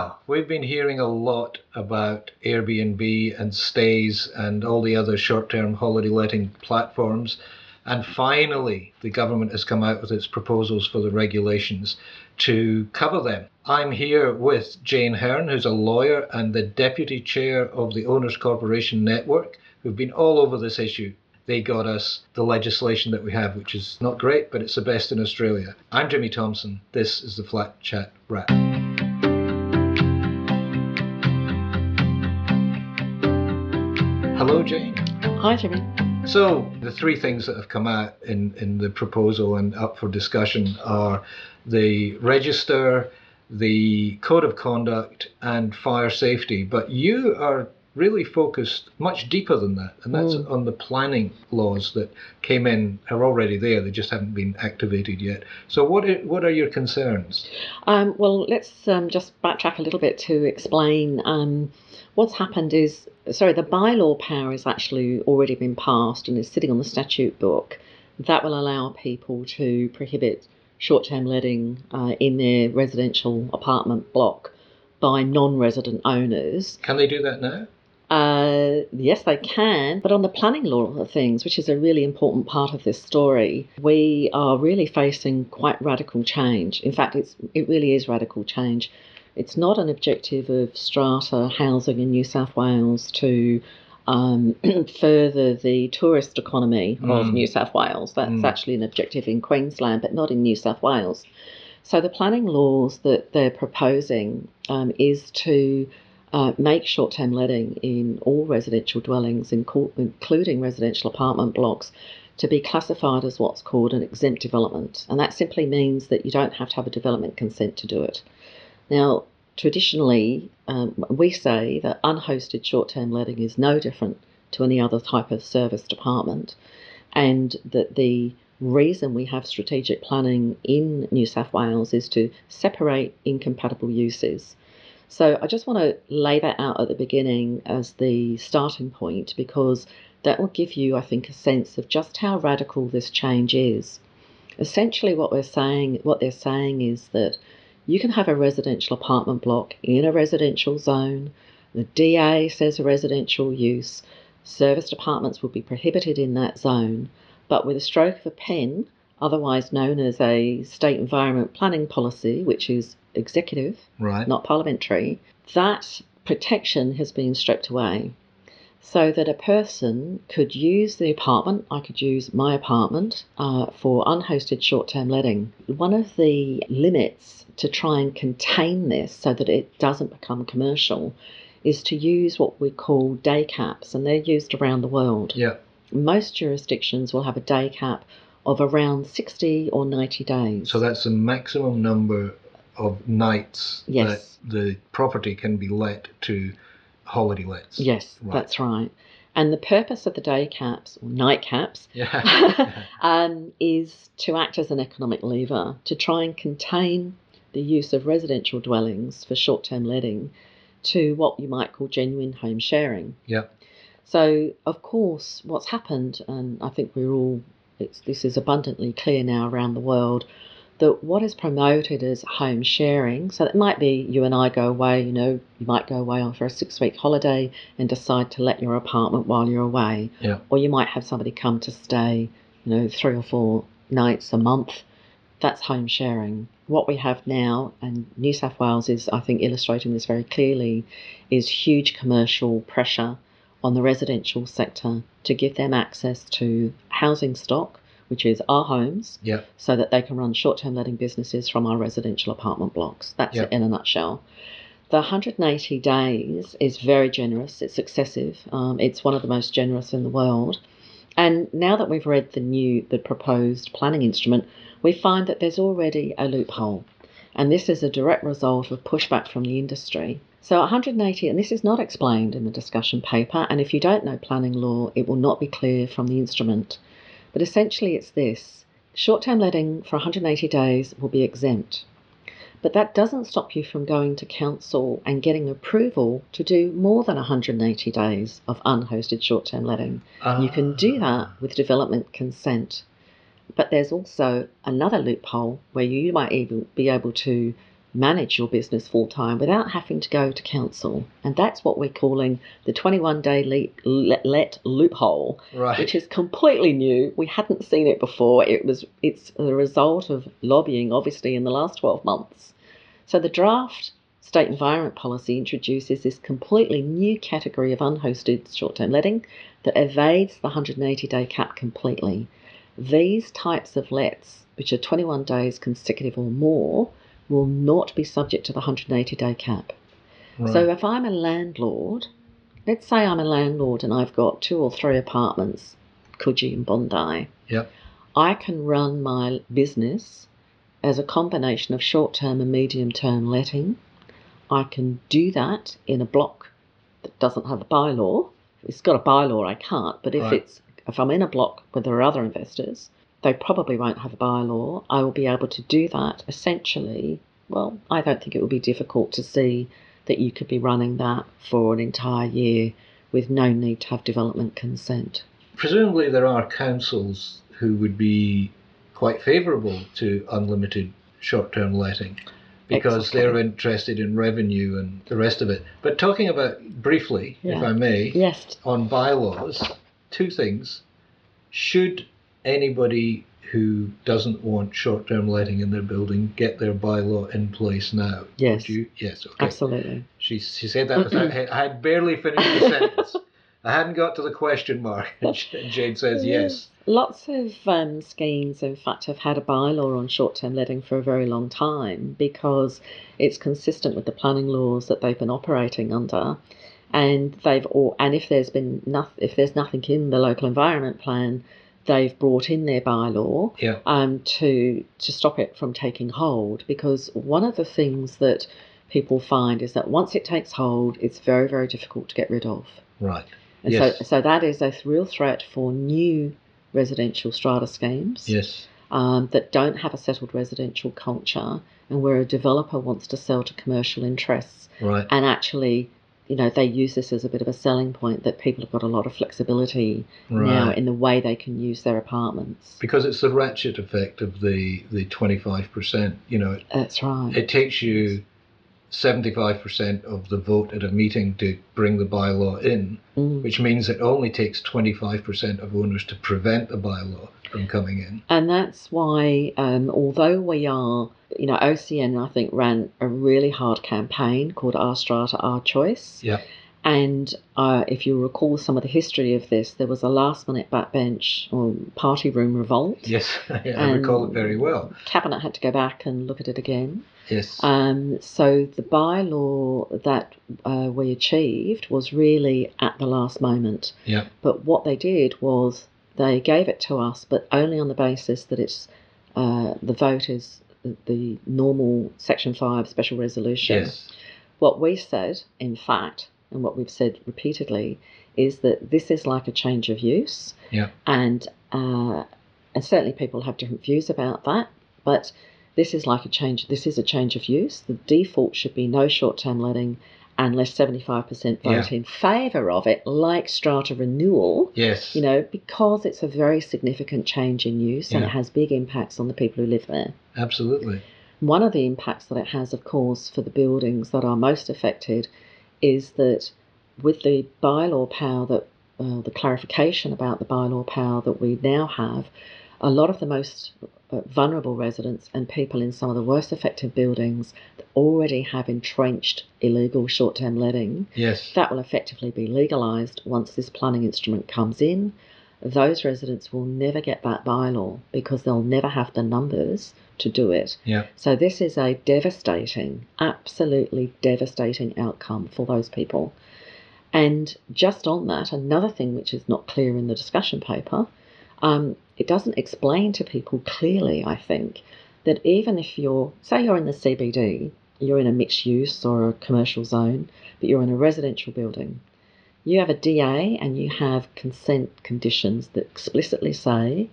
Well, we've been hearing a lot about Airbnb and Stayz and all the other short term holiday letting platforms. And finally, the government has come out with its proposals for the regulations to cover them. I'm here with Jane Hearn, who's a lawyer and the deputy chair of the Owners Corporation Network, who've been all over this issue. They got us the legislation that we have, which is not great, but it's the best in Australia. I'm Jimmy Thompson. This is the Flat Chat Wrap. Hello, Jane. Hi, Jimmy. So, the three things that have come out in, in the proposal and up for discussion are the register, the code of conduct, and fire safety. But you are really focused much deeper than that, and that's Mm. on the planning laws that came in, are already there, they just haven't been activated yet. So, what are, what are your concerns? Um, well, let's um, just backtrack a little bit to explain um, what's happened. Is sorry, the bylaw power has actually already been passed and is sitting on the statute book. That will allow people to prohibit short-term letting uh, in their residential apartment block by non-resident owners. Can they do that now? Uh, yes, they can, but on the planning law of things, which is a really important part of this story, we are really facing quite radical change. In fact, it's it really is radical change. It's not an objective of strata housing in New South Wales to um, further the tourist economy of Mm. New South Wales. That's Mm. actually an objective in Queensland, but not in New South Wales. So the planning laws that they're proposing um, is to uh, make short-term letting in all residential dwellings, including residential apartment blocks, to be classified as what's called an exempt development, and that simply means that you don't have to have a development consent to do it. Now, traditionally, um, we say that unhosted short-term letting is no different to any other type of serviced apartment, and that the reason we have strategic planning in New South Wales is to separate incompatible uses. So I just want to lay that out at the beginning as the starting point because that will give you, I think, a sense of just how radical this change is. Essentially, what we're saying, what they're saying is that you can have a residential apartment block in a residential zone. The DA says a residential use. Serviced apartments will be prohibited in that zone, but with a stroke of a pen, otherwise known as a state environment planning policy, which is executive, Right. not parliamentary, that protection has been stripped away. So that a person could use the apartment, I could use my apartment uh, for unhosted short term letting. One of the limits to try and contain this so that it doesn't become commercial is to use what we call day caps, and they're used around the world. Yeah. Most jurisdictions will have a day cap of around 60 or 90 days. So that's the maximum number of nights Yes. that the property can be let to holiday lets. Yes, Right. that's right. And the purpose of the day caps or night caps Yeah. um, is to act as an economic lever to try and contain the use of residential dwellings for short term letting to what you might call genuine home sharing. yeah. So, of course, what's happened, and I think we're all, it's, this is abundantly clear now around the world, that what is promoted is home sharing, so it might be you and I go away, you know, you might go away on for a six week holiday and decide to let your apartment while you're away, Yeah. or you might have somebody come to stay, you know, three or four nights a month. That's home sharing. What we have now, and New South Wales is, I think, illustrating this very clearly, is huge commercial pressure on the residential sector to give them access to housing stock, which is our homes, Yeah. so that they can run short term letting businesses from our residential apartment blocks. That's Yeah. it in a nutshell. The 180 days is very generous, it's excessive, um, it's one of the most generous in the world. And now that we've read the new, the proposed planning instrument, we find that there's already a loophole. And this is a direct result of pushback from the industry. So 180, and this is not explained in the discussion paper, and if you don't know planning law, it will not be clear from the instrument. But essentially, it's this short term letting for 180 days will be exempt. But that doesn't stop you from going to council and getting approval to do more than 180 days of unhosted short term letting. You can do ah. that with development consent. But there's also another loophole where you might able, be able to manage your business full time without having to go to council. And that's what we're calling the 21 day let, let loophole, Right. which is completely new. We hadn't seen it before. It was it's the result of lobbying, obviously, in the last 12 months. So the draft state environment policy introduces this completely new category of unhosted short term letting that evades the 180 day cap completely. These types of lets, which are 21 days consecutive or more, will not be subject to the 180 day cap. Right. So if I'm a landlord, let's say I'm a landlord and I've got two or three apartments, Coogee and Bondi, Yep. I can run my business as a combination of short term and medium term letting. I can do that in a block that doesn't have a bylaw. If it's got a bylaw, I can't. But if Right. it's if I'm in a block where there are other investors, they probably won't have a bylaw. I will be able to do that essentially. Well, I don't think it will be difficult to see that you could be running that for an entire year with no need to have development consent. Presumably, there are councils who would be quite favourable to unlimited short term letting because Exactly. they're interested in revenue and the rest of it. But talking about briefly, if I may, Yes, on bylaws, two things. Should anybody who doesn't want short term letting in their building get their bylaw in place now? yes, you? Yes, okay. absolutely. She, she said that without, I had barely finished the sentence. I hadn't got to the question mark. And Jane says yes. Lots of um, schemes, in fact, have had a bylaw on short term letting for a very long time because it's consistent with the planning laws that they've been operating under. And they've all, and if there's been nothing, if there's nothing in the local environment plan, they've brought in their bylaw Yeah. um, to to stop it from taking hold. Because one of the things that people find is that once it takes hold, it's very very difficult to get rid of. Right. And Yes. so, so that is a real threat for new residential strata schemes Yes. um, that don't have a settled residential culture and where a developer wants to sell to commercial interests Right. and actually you know they use this as a bit of a selling point that people have got a lot of flexibility now in the way they can use their apartments Because it's the ratchet effect of the the twenty five percent. You know, it, that's right it takes you seventy five percent of the vote at a meeting to bring the bylaw in, Mm. which means it only takes twenty five percent of owners to prevent the bylaw from coming in. And that's why, um, although we are, you know, OCN, I think, ran a really hard campaign called Our Strata, Our Choice. Yeah. And uh, if you recall some of the history of this, there was a last minute backbench or party room revolt. Yes, I recall it very well. Cabinet had to go back and look at it again. Yes. Um, so the bylaw that uh, we achieved was really at the last moment. Yeah. But what they did was they gave it to us, but only on the basis that it's uh, the vote is the- the normal Section Five special resolution. yes. What we said, in fact, and what we've said repeatedly, is that this is like a change of use. Yeah. And uh, and certainly people have different views about that, but this is like a change. This is a change of use. The default should be no short-term letting unless 75% vote Yeah. in favour of it, like strata renewal. Yes. You know, because it's a very significant change in use and it has big impacts on the people who live there. Absolutely. One of the impacts that it has, of course, for the buildings that are most affected is that with the bylaw power that uh, the clarification about the bylaw power that we now have, a lot of the most vulnerable residents and people in some of the worst affected buildings that already have entrenched illegal short term letting Yes. that will effectively be legalised once this planning instrument comes in. Those residents will never get that bylaw because they'll never have the numbers to do it. Yeah. So, this is a devastating, absolutely devastating outcome for those people. And just on that, another thing which is not clear in the discussion paper, um, it doesn't explain to people clearly, I think, that even if you're, say, you're in the CBD, you're in a mixed use or a commercial zone, but you're in a residential building, you have a DA and you have consent conditions that explicitly say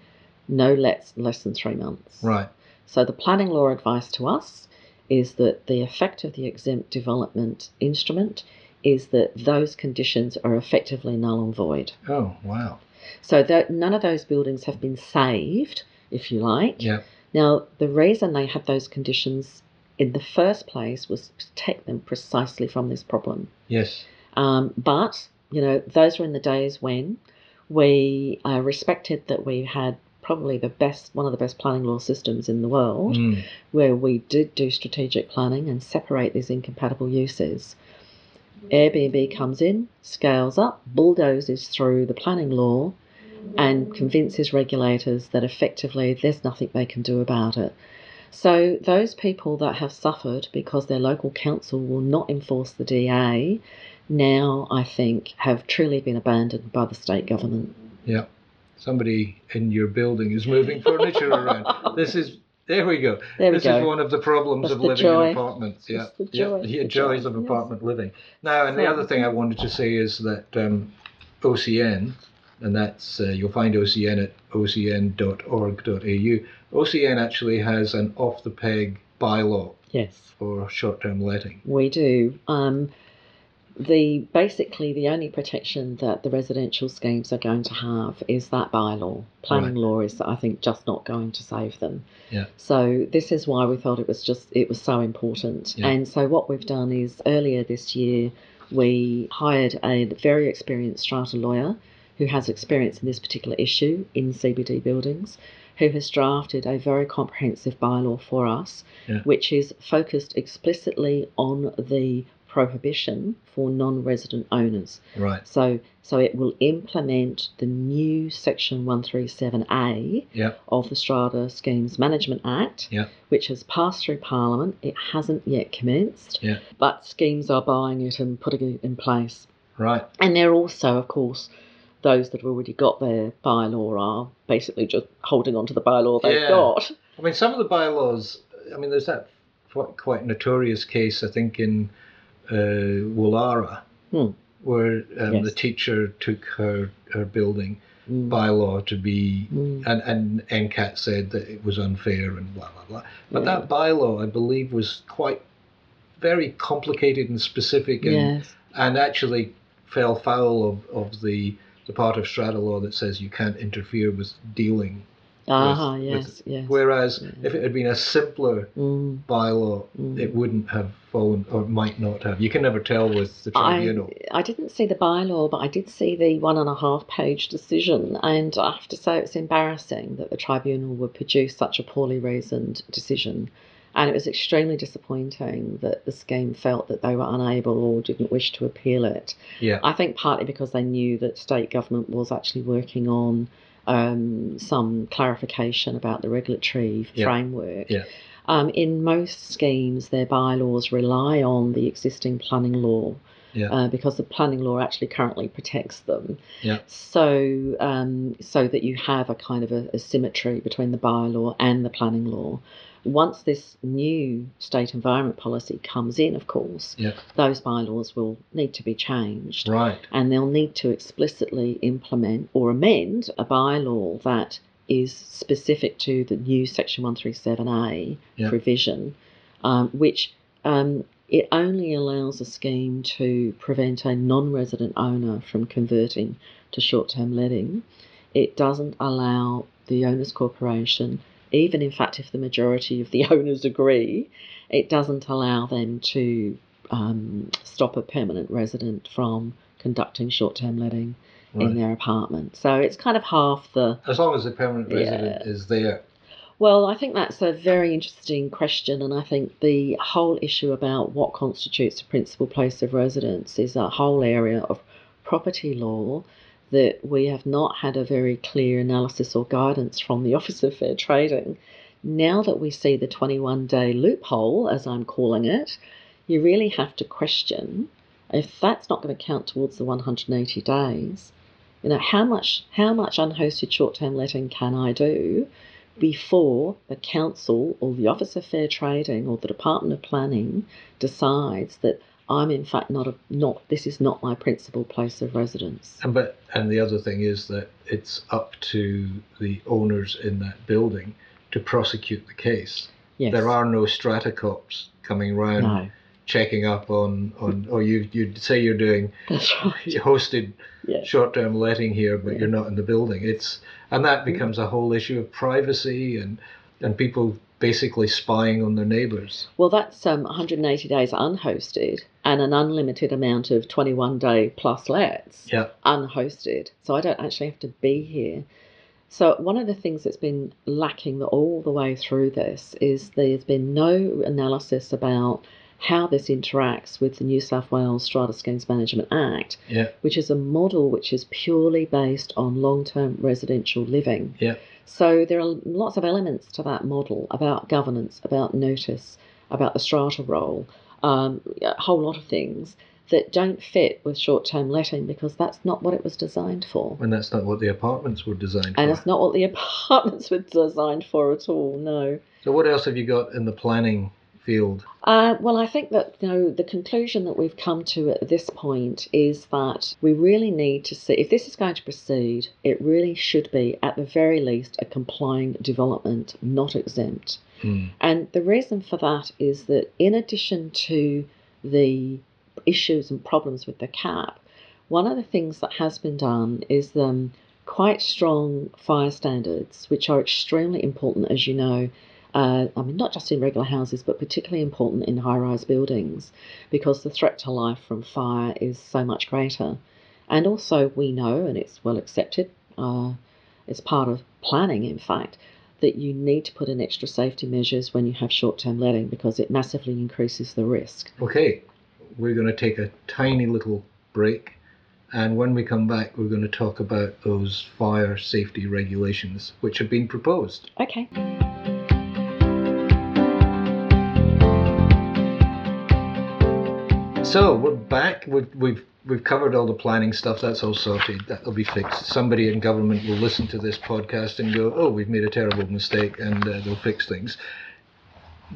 no less, less than three months. Right. So the planning law advice to us is that the effect of the exempt development instrument is that those conditions are effectively null and void. Oh, wow. So that none of those buildings have been saved, if you like. Yeah. Now, the reason they had those conditions in the first place was to protect them precisely from this problem. Yes. Um, but, you know, those were in the days when we uh, respected that we had probably the best, one of the best planning law systems in the world, Mm. where we did do strategic planning and separate these incompatible uses. Airbnb comes in, scales up, bulldozes through the planning law, and convinces regulators that effectively there's nothing they can do about it. So, those people that have suffered because their local council will not enforce the DA now, I think, have truly been abandoned by the state government. Yeah. Somebody in your building is moving furniture around. This is there we go. There we this go. is one of the problems That's of the living joy. in apartments. Yeah. That's the joy, yeah, the joys joy, of yes. apartment living. Now, and the other thing I wanted to say is that um, OCN, and that's uh, you'll find OCN at ocn.org.au. OCN actually has an off the peg bylaw Yes. for short term letting. We do. Um, the basically the only protection that the residential schemes are going to have is that bylaw. Planning Right. law is, I think, just not going to save them. Yeah. So this is why we thought it was just it was so important. Yeah. And so what we've done is earlier this year we hired a very experienced strata lawyer who has experience in this particular issue in CBD buildings, who has drafted a very comprehensive bylaw for us, Yeah. which is focused explicitly on the prohibition for non-resident owners. Right. So, so it will implement the new Section 137A Yeah. of the Strata Schemes Management Act, Yeah. which has passed through Parliament. It hasn't yet commenced, Yeah. but schemes are buying it and putting it in place. Right. And they're also, of course, those that have already got their bylaw are basically just holding on to the bylaw they've Yeah. got. I mean, some of the bylaws. I mean, there's that quite, quite notorious case, I think, in uh, Woollahra, Hmm. where um, Yes. the teacher took her her building Mm. bylaw to be, Mm. and and NCAT said that it was unfair and blah blah blah. But Yeah. that bylaw, I believe, was quite very complicated and specific, and Yes. and actually fell foul of, of the the part of strata law that says you can't interfere with dealing. Ah, with- yes, yes. Whereas if it had been a simpler Mm. bylaw, Mm. it wouldn't have fallen or might not have. You can never tell with the I, tribunal. I didn't see the bylaw, but I did see the one and a half page decision, and I have to say it's embarrassing that the tribunal would produce such a poorly reasoned decision. And it was extremely disappointing that the scheme felt that they were unable or didn't wish to appeal it. Yeah. I think partly because they knew that state government was actually working on um, some clarification about the regulatory Yeah. framework. Yeah. Um, in most schemes, their bylaws rely on the existing planning law Yeah. uh, because the planning law actually currently protects them. Yeah. So, um, so that you have a kind of a, a symmetry between the bylaw and the planning law. Once this new state environment policy comes in, of course, Yeah. those bylaws will need to be changed Right. and they'll need to explicitly implement or amend a bylaw that is specific to the new Section 137A Yeah. provision, um, which um, it only allows a scheme to prevent a non resident owner from converting to short term letting. It doesn't allow the owners' corporation, even in fact, if the majority of the owners agree, it doesn't allow them to um, stop a permanent resident from conducting short term letting in their apartment. So it's kind of half the. As long as the permanent resident is there. Well, I think that's a very interesting question, and I think the whole issue about what constitutes a principal place of residence is a whole area of property law that we have not had a very clear analysis or guidance from the Office of Fair Trading. Now that we see the 21 day loophole, as I'm calling it, you really have to question if that's not going to count towards the 180 days. You know, how much how much unhosted short-term letting can I do before the council or the Office of Fair Trading or the Department of Planning decides that I'm in fact not a not this is not my principal place of residence. And but and the other thing is that it's up to the owners in that building to prosecute the case. Yes. There are no strata cops coming round no. checking up on on. Oh, you you say you're doing That's right. hosted Yeah. short-term letting here, but Yeah. you're not in the building. It's and that mm. becomes a whole issue of privacy and and people basically spying on their neighbours. Well, that's um, 180 days unhosted and an unlimited amount of 21 day plus lets Yeah. unhosted. So I don't actually have to be here. So one of the things that's been lacking all the way through this is there's been no analysis about how this interacts with the New South Wales Strata Schemes Management Act, Yeah. which is a model which is purely based on long term residential living. Yeah. So there are lots of elements to that model about governance, about notice, about the strata roll, um, a whole lot of things that don't fit with short term letting because that's not what it was designed for. And that's not what the apartments were designed for. And it's not what the apartments were designed for at all, no. So what else have you got in the planning field? Uh, well, I think that you know the conclusion that we've come to at this point is that we really need to see if this is going to proceed. It really should be, at the very least, a complying development, not exempt. Hmm. And the reason for that is that in addition to the issues and problems with the cap, one of the things that has been done is um, quite strong fire standards, which are extremely important, as you know. Uh, I mean, not just in regular houses, but particularly important in high rise buildings because the threat to life from fire is so much greater. And also, we know, and it's well accepted, uh, it's part of planning, in fact, that you need to put in extra safety measures when you have short term letting because it massively increases the risk. Okay, we're going to take a tiny little break. And when we come back, we're going to talk about those fire safety regulations which have been proposed. Okay. So we're back. We've, we've we've covered all the planning stuff. That's all sorted. That'll be fixed. Somebody in government will listen to this podcast and go, "Oh, we've made a terrible mistake," and uh, they'll fix things.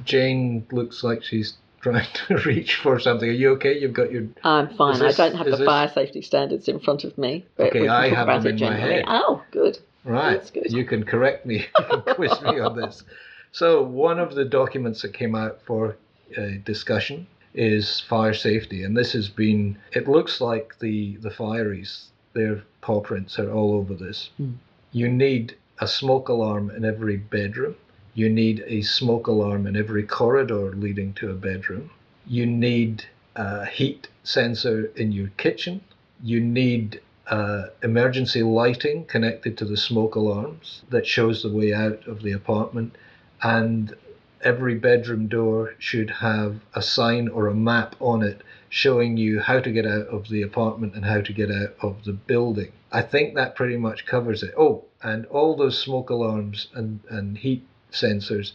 Jane looks like she's trying to reach for something. Are you okay? You've got your I'm fine. This- I don't have the this- fire safety standards in front of me. But Okay, I have them in my head. Oh, good. right. That's good. You can correct me. You can quiz me on this. So one of the documents that came out for uh, discussion is fire safety, and this has been. It looks like the the fireys. Their paw prints are all over this. Hmm. You need a smoke alarm in every bedroom. You need a smoke alarm in every corridor leading to a bedroom. You need a heat sensor in your kitchen. You need uh, emergency lighting connected to the smoke alarms that shows the way out of the apartment. And every bedroom door should have a sign or a map on it showing you how to get out of the apartment and how to get out of the building. I think that pretty much covers it. Oh, and all those smoke alarms and, and heat sensors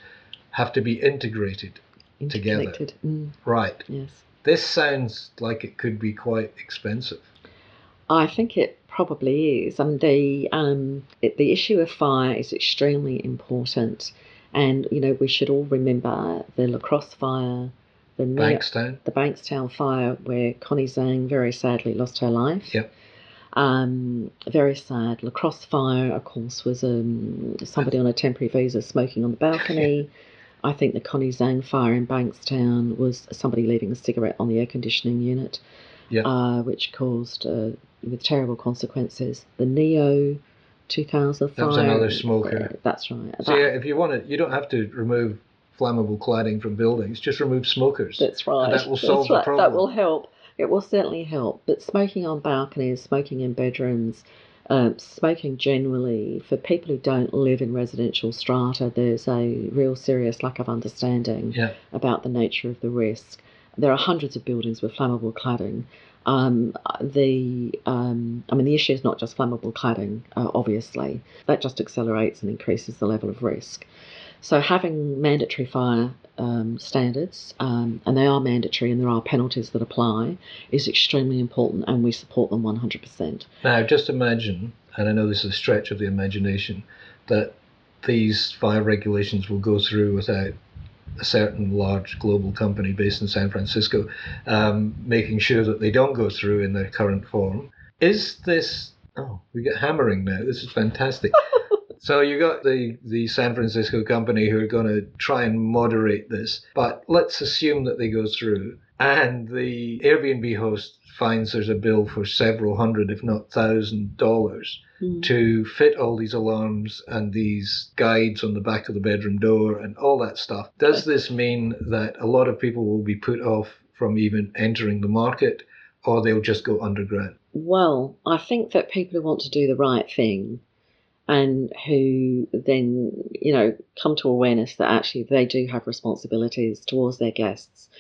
have to be integrated. Together. Mm, Right. yes. This sounds like it could be quite expensive. I think it probably is. I mean, the um, it, the issue of fire is extremely important, and you know we should all remember the Lacrosse fire, the Bankstown. the Bankstown fire, where Connie Zhang very sadly lost her life. Yep. Um, very sad. Lacrosse fire, of course, was um, somebody on a temporary visa smoking on the balcony. I think the Connie Zhang fire in Bankstown was somebody leaving a cigarette on the air conditioning unit, Yep. uh, which caused uh, with terrible consequences. The Neo 2000 That was another smoker. uh, that's right. So That- yeah, if you want to, you don't have to remove flammable cladding from buildings. Just remove smokers. That's right. that will solve the right. problem. That will help. It will certainly help. But smoking on balconies, smoking in bedrooms, um, smoking generally, for people who don't live in residential strata, there's a real serious lack of understanding Yeah. about the nature of the risk. There are hundreds of buildings with flammable cladding. Um, the um, I mean, the issue is not just flammable cladding, uh, obviously. That just accelerates and increases the level of risk. So having mandatory fire um, standards, um, and they are mandatory and there are penalties that apply, is extremely important, and we support them 100%. Now, just imagine, and I know this is a stretch of the imagination, that these fire regulations will go through without a certain large global company based in San Francisco um, making sure that they don't go through in their current form. Is this? Oh, we get hammering now. This is fantastic. So you got the the San Francisco company who are going to try and moderate this, but let's assume that they go through. and the Airbnb host finds there's a bill for several hundred, if not thousand dollars Mm. to fit all these alarms and these guides on the back of the bedroom door and all that stuff. Does this mean that a lot of people will be put off from even entering the market or they'll just go underground? Well, I think that people who want to do the right thing and who then, you know, come to awareness that actually they do have responsibilities towards their guests,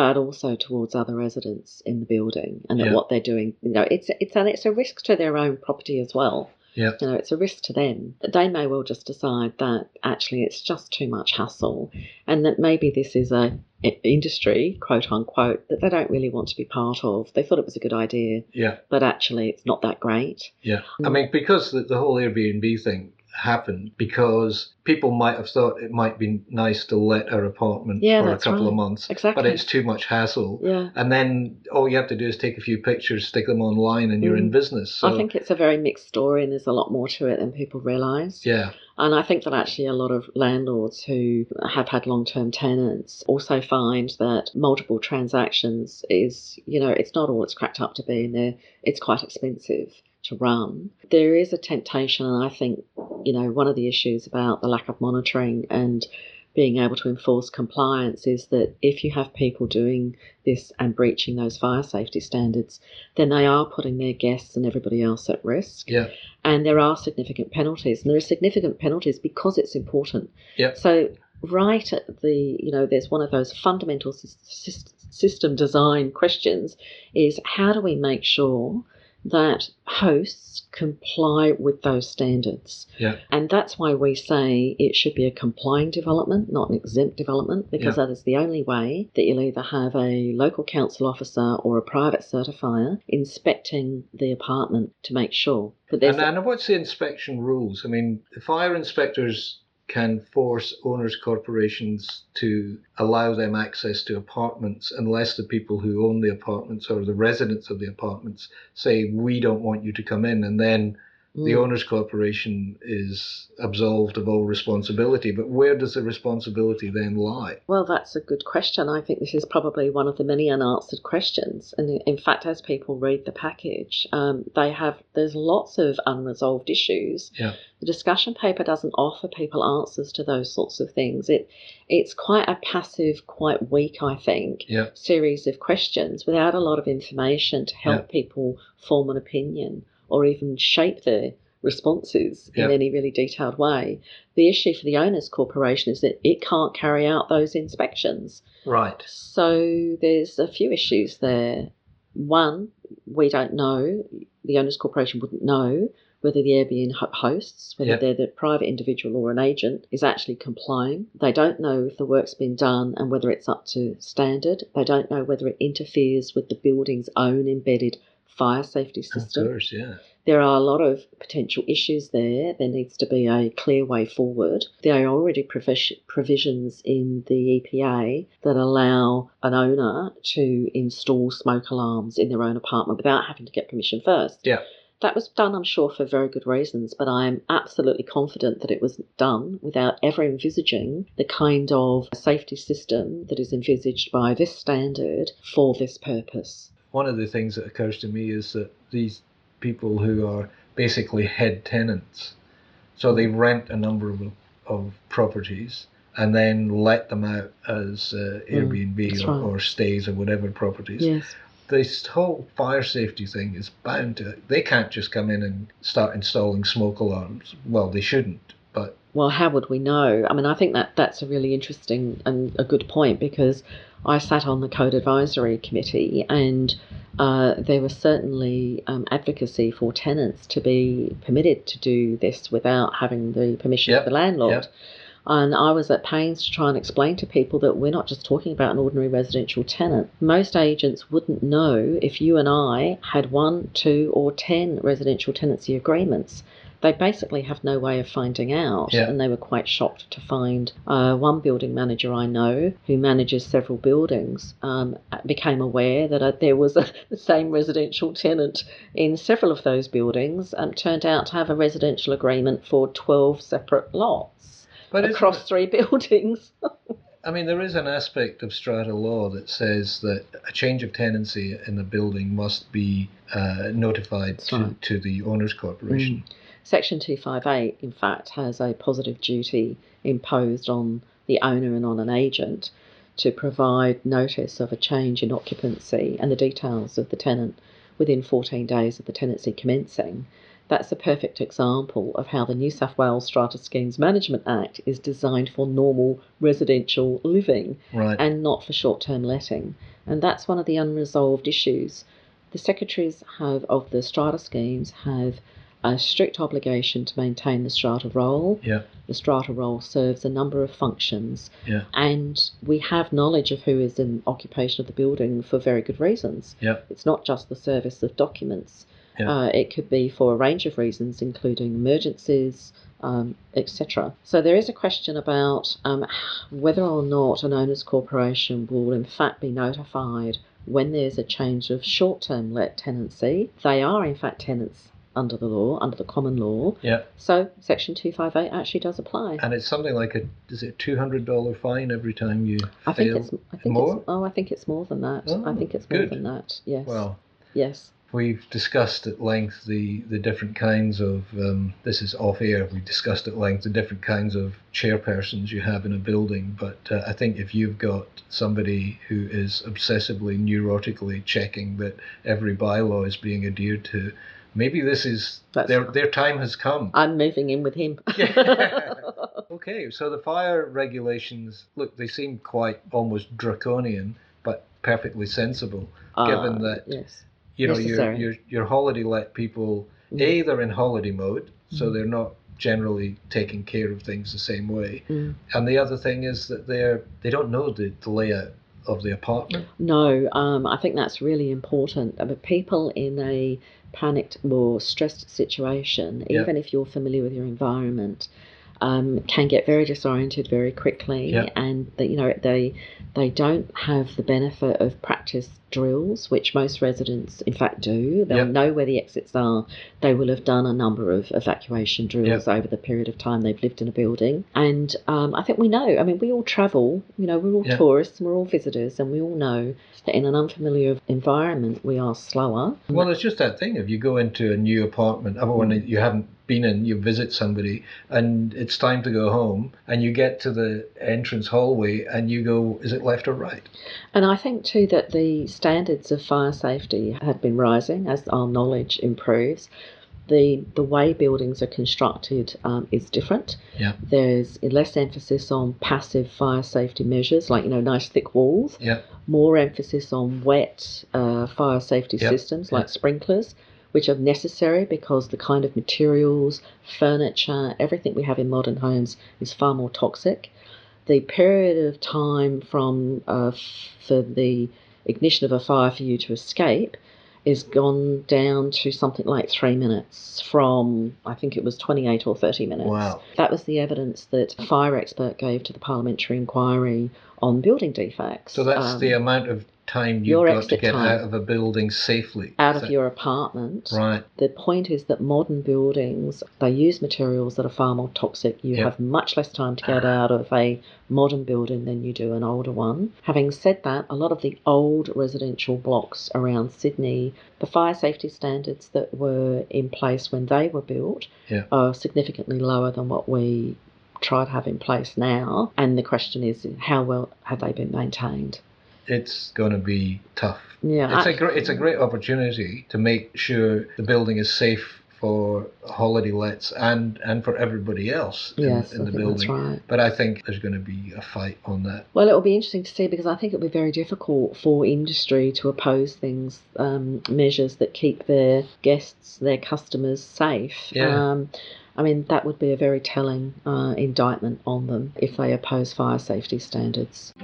but also towards other residents in the building, and Yeah. what they're doing, you know, it's it's and it's a risk to their own property as well. Yeah. You know, it's a risk to them. They may well just decide that actually it's just too much hassle, and that maybe this is a industry, quote unquote, that they don't really want to be part of. They thought it was a good idea, Yeah, but actually it's not that great. yeah. I mean, because the, the whole Airbnb thing happened because people might have thought it might be nice to let our apartment Yeah, for a couple of months, Exactly. but it's too much hassle. Yeah. And then all you have to do is take a few pictures, stick them online, and you're in Mm. business. So, I think it's a very mixed story and there's a lot more to it than people realise. yeah, And I think that actually a lot of landlords who have had long term tenants also find that multiple transactions is, you know, it's not all it's cracked up to be and it's quite expensive to run. There is a temptation, and I think, you know, one of the issues about the lack of monitoring and being able to enforce compliance is that if you have people doing this and breaching those fire safety standards, then they are putting their guests and everybody else at risk yeah, and there are significant penalties and there are significant penalties because it's important Yep. so right at the you know there's one of those fundamental sys- sys- system design questions is how do we make sure that hosts comply with those standards yeah, and that's why we say it should be a complying development, not an exempt development, because Yeah. that is the only way that you'll either have a local council officer or a private certifier inspecting the apartment to make sure that there's And, and what's the inspection rules? I mean, the fire inspectors can force owners corporations to allow them access to apartments unless the people who own the apartments or the residents of the apartments say we don't want you to come in and then the Mm. owners corporation is absolved of all responsibility but where does the responsibility then lie Well, that's a good question. I think this is probably one of the many unanswered questions. And in- fact, as people read the package, um, they have there's lots of unresolved issues. Yeah. The discussion paper doesn't offer people answers to those sorts of things. It it's quite a passive, quite weak, I think, yeah series of questions without a lot of information to help people form an opinion or even shape their responses in any really detailed way. The issue for the owners corporation is that it can't carry out those inspections. right So there's a few issues there. One, we don't know, the owners corporation wouldn't know whether the Airbnb hosts, whether Yeah. they're the private individual or an agent, is actually complying. They don't know if the work's been done and whether it's up to standard. They don't know whether it interferes with the building's own embedded fire safety system. of course yeah There are a lot of potential issues there. There needs to be a clear way forward. There are already provisions in the EPA that allow an owner to install smoke alarms in their own apartment without having to get permission first. Yeah. That was done, I'm sure, for very good reasons, but I am absolutely confident that it was done without ever envisaging the kind of safety system that is envisaged by this standard for this purpose. One of the things that occurs to me is that these people who are basically head tenants, so they rent a number of, of properties and then let them out as uh, Airbnb Mm, or, right. or Stayz or whatever properties. Yes. This whole fire safety thing is bound to. They can't just come in and start installing smoke alarms. Well, they shouldn't, well, how would we know? I mean, I think that that's a really interesting and a good point because I sat on the Code Advisory Committee and uh, there was certainly um, advocacy for tenants to be permitted to do this without having the permission Yep, of the landlord. yep. And I was at pains to try and explain to people that we're not just talking about an ordinary residential tenant. Most agents wouldn't know if you and I had one, two, or ten residential tenancy agreements. They basically have no way of finding out, Yeah. and they were quite shocked to find uh, one building manager I know who manages several buildings um, became aware that uh, there was a, the same residential tenant in several of those buildings and turned out to have a residential agreement for 12 separate lots but across three buildings. I mean, there is an aspect of strata law that says that a change of tenancy in the building must be uh, notified to, to the owners corporation. Section 258, in fact, has a positive duty imposed on the owner and on an agent to provide notice of a change in occupancy and the details of the tenant within 14 days of the tenancy commencing. That's a perfect example of how the New South Wales Strata Schemes Management Act is designed for normal residential living Right. and not for short term letting. And that's one of the unresolved issues. The secretaries have of the strata schemes have a strict obligation to maintain the strata roll. yeah. The strata roll serves a number of functions, Yeah. and we have knowledge of who is in occupation of the building for very good reasons. Yeah. It's not just the service of documents. Yeah. Uh, it could be for a range of reasons, including emergencies, um, etc. So there is a question about um, whether or not an owners corporation will in fact be notified when there's a change of short-term let tenancy. They are in fact tenants under the law, under the common law. Yeah. So Section 258 actually does apply. And it's something like a is it two hundred dollar fine every time you I think it's I think more? it's oh I think it's more than that. I Oh, think it's more good. than that. Yes. well, yes. we've discussed at length the the different kinds of um, this is off air. We discussed at length the different kinds of chairpersons you have in a building. But uh, I think if you've got somebody who is obsessively neurotically checking that every bylaw is being adhered to, maybe this is That's- their their time has come. I'm moving in with him. Yeah. Okay, so the fire regulations look they seem quite almost draconian, but perfectly sensible. Given Uh, that- yes. You know, your your your holiday let people Mm. a they're in holiday mode, so Mm. they're not generally taking care of things the same way. Mm. And the other thing is that they're they don't know the, the layout of the apartment. No, um, I think that's really important. I mean, people in a panicked or stressed situation, Yeah. even if you're familiar with your environment, um, can get very disoriented very quickly, Yeah. and that you know they they don't have the benefit of practice drills, which most residents in fact do. They'll Yeah. know where the exits are. They will have done a number of evacuation drills over the period of time they've lived in a building, and um, I think we know. I mean, we all travel. You know, we're all tourists, and we're all visitors, and we all know that in an unfamiliar environment we are slower. Well, it's just that thing. If you go into a new apartment, when you haven't been in, you visit somebody, and it's time to go home, and you get to the entrance hallway, and you go, is it left or right? And I think too that the standards of fire safety have been rising as our knowledge improves. The, the way buildings are constructed um, is different. Yeah. There's less emphasis on passive fire safety measures, like you know, nice thick walls. Yeah. More emphasis on wet uh, fire safety Yep, systems like sprinklers, which are necessary because the kind of materials, furniture, everything we have in modern homes is far more toxic. The period of time from uh, for the ignition of a fire for you to escape is gone down to something like three minutes from I think it was 28 or 30 minutes. Wow. That was the evidence that a fire expert gave to the parliamentary inquiry on building defects. So that's Um, the amount of time you've your got to get time. out of a building safely. out of your apartment. Right. The point is that modern buildings they use materials that are far more toxic. You Yeah. have much less time to get out of a modern building than you do an older one. Having said that, a lot of the old residential blocks around Sydney, the fire safety standards that were in place when they were built Yeah. are significantly lower than what we try to have in place now. And the question is, how well have they been maintained? It's going to be tough. Yeah, It's I- a great, it's a great opportunity to make sure the building is safe for holiday lets and and for everybody else in, yes, in the building. right. But I think there's going to be a fight on that. Well, it'll be interesting to see because I think it'll be very difficult for industry to oppose things, um, measures that keep their guests, their customers safe. Yeah. Um, I mean, that would be a very telling uh, indictment on them if they oppose fire safety standards.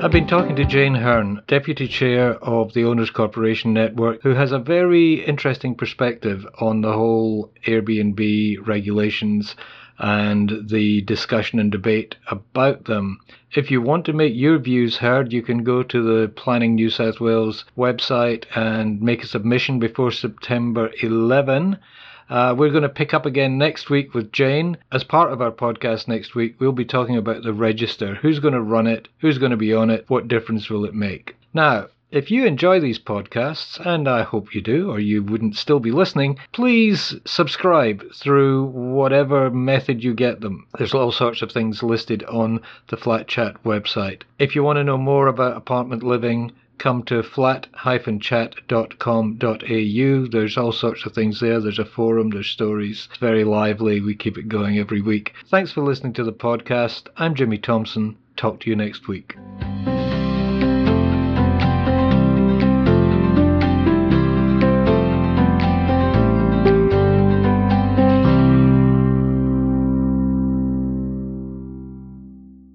I've been talking to Jane Hearn, Deputy Chair of the Owners Corporation Network, who has a very interesting perspective on the whole Airbnb regulations and the discussion and debate about them. If you want to make your views heard, you can go to the Planning New South Wales website and make a submission before September 11. Uh, we're going to pick up again next week with Jane. As part of our podcast next week, we'll be talking about the register. Who's going to run it? Who's going to be on it? What difference will it make? Now, if you enjoy these podcasts, and I hope you do, or you wouldn't still be listening, please subscribe through whatever method you get them. There's all sorts of things listed on the Flat Chat website. If you want to know more about apartment living, come to flat-chat.com.au. There's all sorts of things there. There's a forum, there's stories. It's very lively. We keep it going every week. Thanks for listening to the podcast. I'm Jimmy Thomson. Talk to you next week.